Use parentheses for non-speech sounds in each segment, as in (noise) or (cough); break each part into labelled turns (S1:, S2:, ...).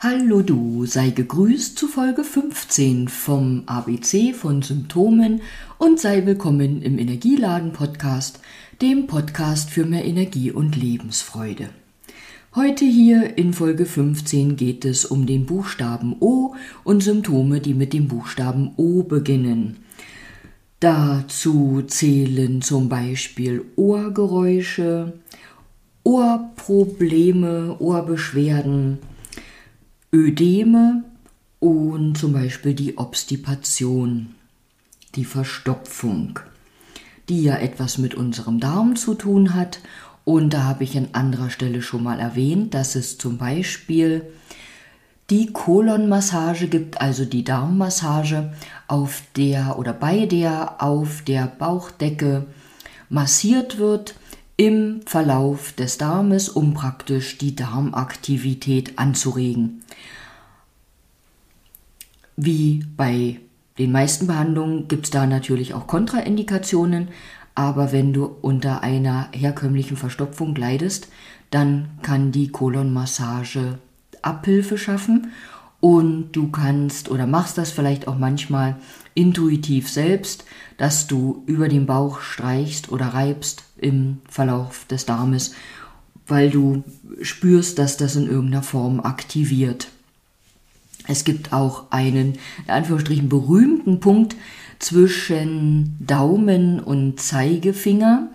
S1: Hallo du, sei gegrüßt zu Folge 15 vom ABC von Symptomen und sei willkommen im Energieladen Podcast, dem Podcast für mehr Energie und Lebensfreude. Heute hier in Folge 15 geht es um den Buchstaben O und Symptome, die mit dem Buchstaben O beginnen. Dazu zählen zum Beispiel Ohrgeräusche, Ohrprobleme, Ohrbeschwerden, Ödeme und zum Beispiel die Obstipation, die Verstopfung, die ja etwas mit unserem Darm zu tun hat. Und da habe ich an anderer Stelle schon mal erwähnt, dass es zum Beispiel die Kolonmassage gibt, also die Darmmassage, auf der oder bei der auf der Bauchdecke massiert wird im Verlauf des Darmes, um praktisch die Darmaktivität anzuregen. Wie bei den meisten Behandlungen gibt es da natürlich auch Kontraindikationen, aber wenn du unter einer herkömmlichen Verstopfung leidest, dann kann die Kolonmassage Abhilfe schaffen und du kannst oder machst das vielleicht auch manchmal intuitiv selbst, dass du über den Bauch streichst oder reibst im Verlauf des Darmes, weil du spürst, dass das in irgendeiner Form aktiviert. Es gibt auch einen, in Anführungsstrichen, berühmten Punkt zwischen Daumen und Zeigefinger.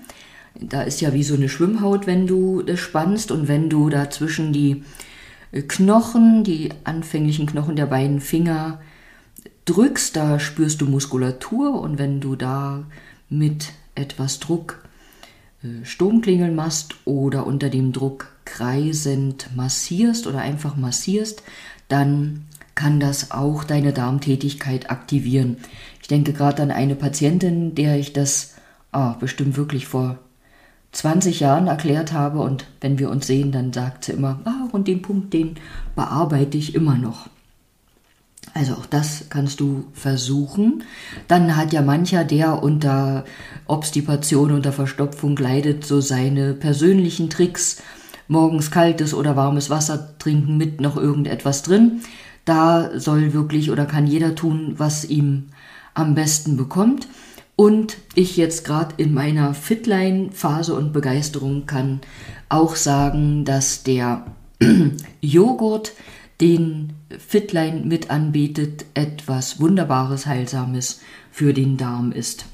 S1: Da ist ja wie so eine Schwimmhaut, wenn du das spannst und wenn du dazwischen die Knochen, die anfänglichen Knochen der beiden Finger drückst, da spürst du Muskulatur und wenn du da mit etwas Druck äh, Sturmklingeln machst oder unter dem Druck kreisend massierst oder einfach massierst, dann kann das auch deine Darmtätigkeit aktivieren. Ich denke gerade an eine Patientin, der ich das ah, bestimmt wirklich vor 20 Jahren erklärt habe und wenn wir uns sehen, dann sagt sie immer, ah, und den Punkt, den bearbeite ich immer noch. Also auch das kannst du versuchen. Dann hat ja mancher, der unter Obstipation, unter Verstopfung leidet, so seine persönlichen Tricks. Morgens kaltes oder warmes Wasser trinken mit noch irgendetwas drin. Da soll wirklich oder kann jeder tun, was ihm am besten bekommt. Und ich jetzt gerade in meiner Fitline-Phase und Begeisterung kann auch sagen, dass der (clears throat) Joghurt, den Fitline mit anbietet, etwas Wunderbares, Heilsames für den Darm ist.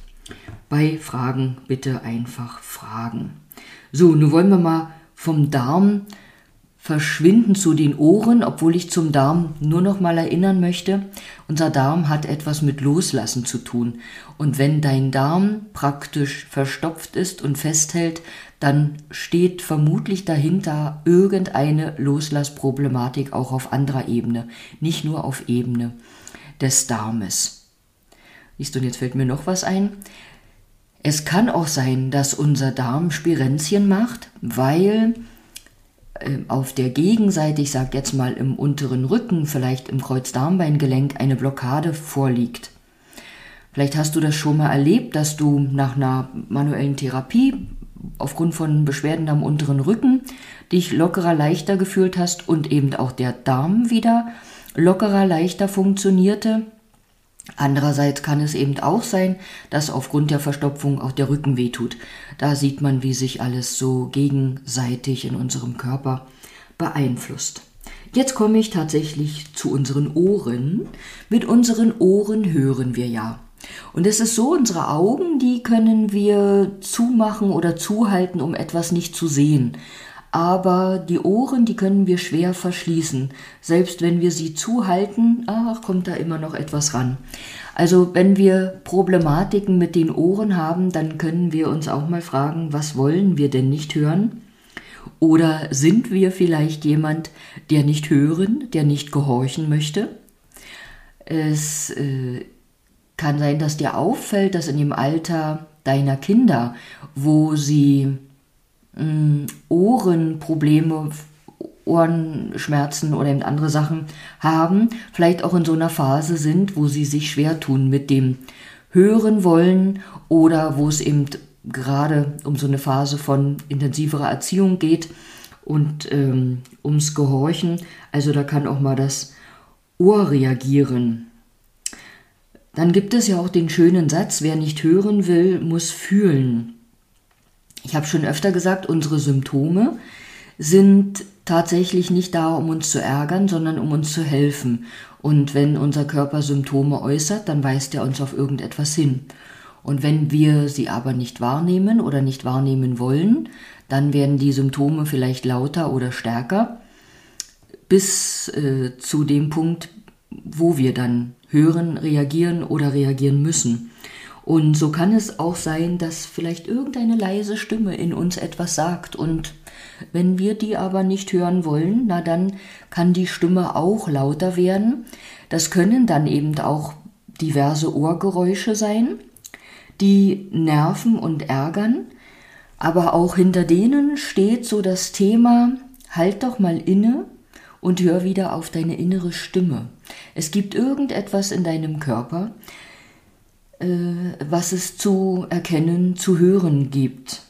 S1: Bei Fragen bitte einfach fragen. So, nun wollen wir mal vom Darm verschwinden zu den Ohren, obwohl ich zum Darm nur noch mal erinnern möchte, unser Darm hat etwas mit Loslassen zu tun. Und wenn dein Darm praktisch verstopft ist und festhält, dann steht vermutlich dahinter irgendeine Loslassproblematik auch auf anderer Ebene, nicht nur auf Ebene des Darmes. Siehst du, und jetzt fällt mir noch was ein. Es kann auch sein, dass unser Darm Spirenzchen macht, weil auf der Gegenseite, ich sage jetzt mal im unteren Rücken, vielleicht im Kreuzdarmbeingelenk, eine Blockade vorliegt. Vielleicht hast du das schon mal erlebt, dass du nach einer manuellen Therapie aufgrund von Beschwerden am unteren Rücken dich lockerer, leichter gefühlt hast und eben auch der Darm wieder lockerer, leichter funktionierte. Andererseits kann es eben auch sein, dass aufgrund der Verstopfung auch der Rücken wehtut. Da sieht man, wie sich alles so gegenseitig in unserem Körper beeinflusst. Jetzt komme ich tatsächlich zu unseren Ohren. Mit unseren Ohren hören wir ja. Und es ist so, unsere Augen, die können wir zumachen oder zuhalten, um etwas nicht zu sehen aber die Ohren, die können wir schwer verschließen. Selbst wenn wir sie zuhalten, ach, kommt da immer noch etwas ran. Also wenn wir Problematiken mit den Ohren haben, dann können wir uns auch mal fragen, was wollen wir denn nicht hören? Oder sind wir vielleicht jemand, der nicht hören, der nicht gehorchen möchte? Es äh, kann sein, dass dir auffällt, dass in dem Alter deiner Kinder, wo sie äh, Ohrenprobleme, Ohrenschmerzen oder eben andere Sachen haben, vielleicht auch in so einer Phase sind, wo sie sich schwer tun mit dem Hören wollen oder wo es eben gerade um so eine Phase von intensiverer Erziehung geht, und ähm, ums Gehorchen. Also da kann auch mal das Ohr reagieren. Dann gibt es ja auch den schönen Satz, wer nicht hören will, muss fühlen. Ich habe schon öfter gesagt, unsere Symptome sind tatsächlich nicht da, um uns zu ärgern, sondern um uns zu helfen. Und wenn unser Körper Symptome äußert, dann weist er uns auf irgendetwas hin. Und wenn wir sie aber nicht wahrnehmen oder nicht wahrnehmen wollen, dann werden die Symptome vielleicht lauter oder stärker, bis äh, zu dem Punkt, wo wir dann hören, reagieren oder reagieren müssen. Und so kann es auch sein, dass vielleicht irgendeine leise Stimme in uns etwas sagt und wenn wir die aber nicht hören wollen, na dann kann die Stimme auch lauter werden. Das können dann eben auch diverse Ohrgeräusche sein, die nerven und ärgern, aber auch hinter denen steht so das Thema, halt doch mal inne und hör wieder auf deine innere Stimme. Es gibt irgendetwas in deinem Körper, was es zu erkennen, zu hören gibt.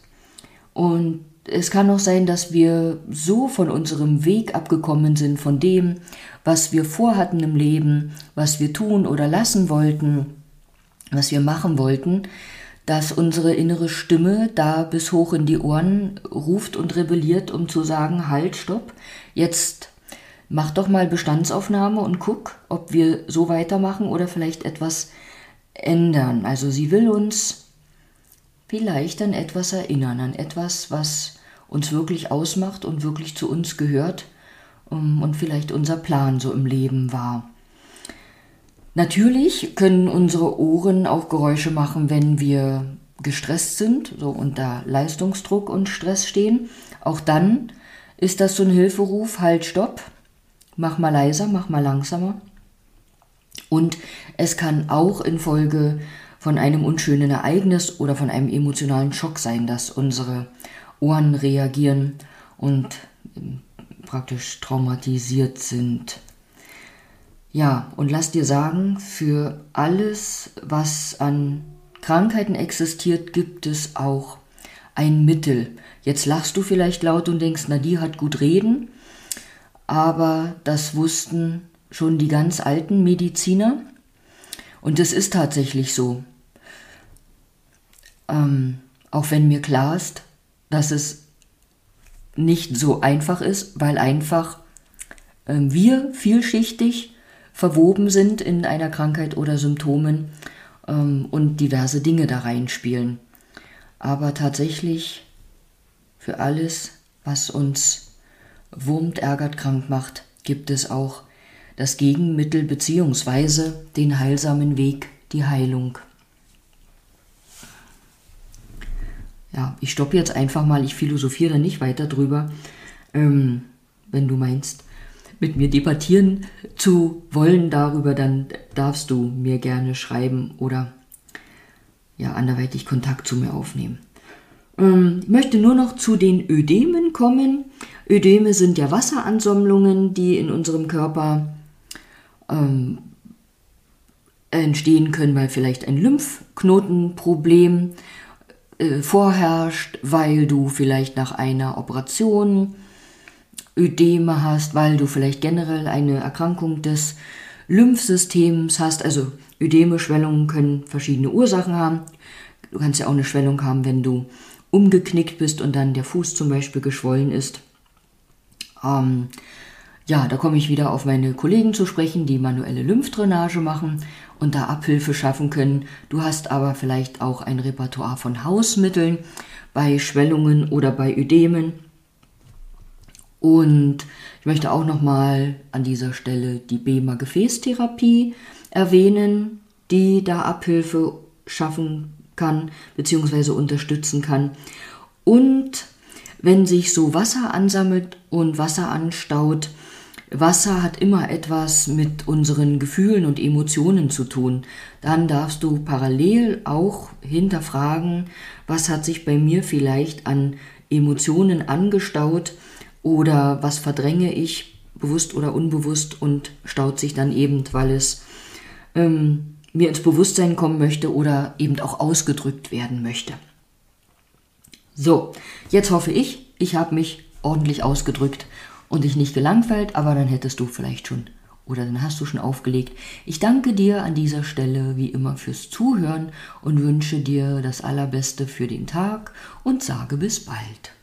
S1: Und es kann auch sein, dass wir so von unserem Weg abgekommen sind, von dem, was wir vorhatten im Leben, was wir tun oder lassen wollten, was wir machen wollten, dass unsere innere Stimme da bis hoch in die Ohren ruft und rebelliert, um zu sagen, halt, stopp, jetzt mach doch mal Bestandsaufnahme und guck, ob wir so weitermachen oder vielleicht etwas ändern. Also sie will uns vielleicht an etwas erinnern, an etwas, was uns wirklich ausmacht und wirklich zu uns gehört und vielleicht unser Plan so im Leben war. Natürlich können unsere Ohren auch Geräusche machen, wenn wir gestresst sind, so unter Leistungsdruck und Stress stehen. Auch dann ist das so ein Hilferuf, halt, stopp, mach mal leiser, mach mal langsamer. Und es kann auch infolge von einem unschönen Ereignis oder von einem emotionalen Schock sein, dass unsere Ohren reagieren und ähm, praktisch traumatisiert sind. Ja, und lass dir sagen, für alles, was an Krankheiten existiert, gibt es auch ein Mittel. Jetzt lachst du vielleicht laut und denkst, na die hat gut reden, aber das wussten schon die ganz alten Mediziner und es ist tatsächlich so. Ähm, auch wenn mir klar ist, dass es nicht so einfach ist, weil einfach äh, wir vielschichtig verwoben sind in einer Krankheit oder Symptomen ähm, und diverse Dinge da reinspielen. Aber tatsächlich für alles, was uns wurmt, ärgert, krank macht, gibt es auch das Gegenmittel bzw. den heilsamen Weg, die Heilung. ja, ich stoppe jetzt einfach mal, ich philosophiere nicht weiter drüber. Ähm, wenn du meinst, mit mir debattieren zu wollen darüber, dann darfst du mir gerne schreiben oder ja, anderweitig Kontakt zu mir aufnehmen. Ähm, ich möchte nur noch zu den Ödemen kommen. Ödeme sind ja Wasseransammlungen, die in unserem Körper ähm, entstehen können, weil vielleicht ein Lymphknotenproblem äh, vorherrscht, weil du vielleicht nach einer Operation Ödeme hast, weil du vielleicht generell eine Erkrankung des Lymphsystems hast. Also Ödeme, Schwellungen können verschiedene Ursachen haben. Du kannst ja auch eine Schwellung haben, wenn du umgeknickt bist und dann der Fuß zum Beispiel geschwollen ist. Ähm, ja, da komme ich wieder auf meine Kollegen zu sprechen, die manuelle Lymphdrainage machen und da Abhilfe schaffen können. Du hast aber vielleicht auch ein Repertoire von Hausmitteln bei Schwellungen oder bei Ödemen. Und ich möchte auch nochmal an dieser Stelle die BEMA Gefäßtherapie erwähnen, die da Abhilfe schaffen kann bzw. unterstützen kann. Und wenn sich so Wasser ansammelt und Wasser anstaut, Wasser hat immer etwas mit unseren Gefühlen und Emotionen zu tun. Dann darfst du parallel auch hinterfragen, was hat sich bei mir vielleicht an Emotionen angestaut oder was verdränge ich bewusst oder unbewusst und staut sich dann eben, weil es ähm, mir ins Bewusstsein kommen möchte oder eben auch ausgedrückt werden möchte. So, jetzt hoffe ich, ich habe mich ordentlich ausgedrückt und dich nicht gelangweilt, aber dann hättest du vielleicht schon oder dann hast du schon aufgelegt. Ich danke dir an dieser Stelle wie immer fürs Zuhören und wünsche dir das Allerbeste für den Tag und sage bis bald.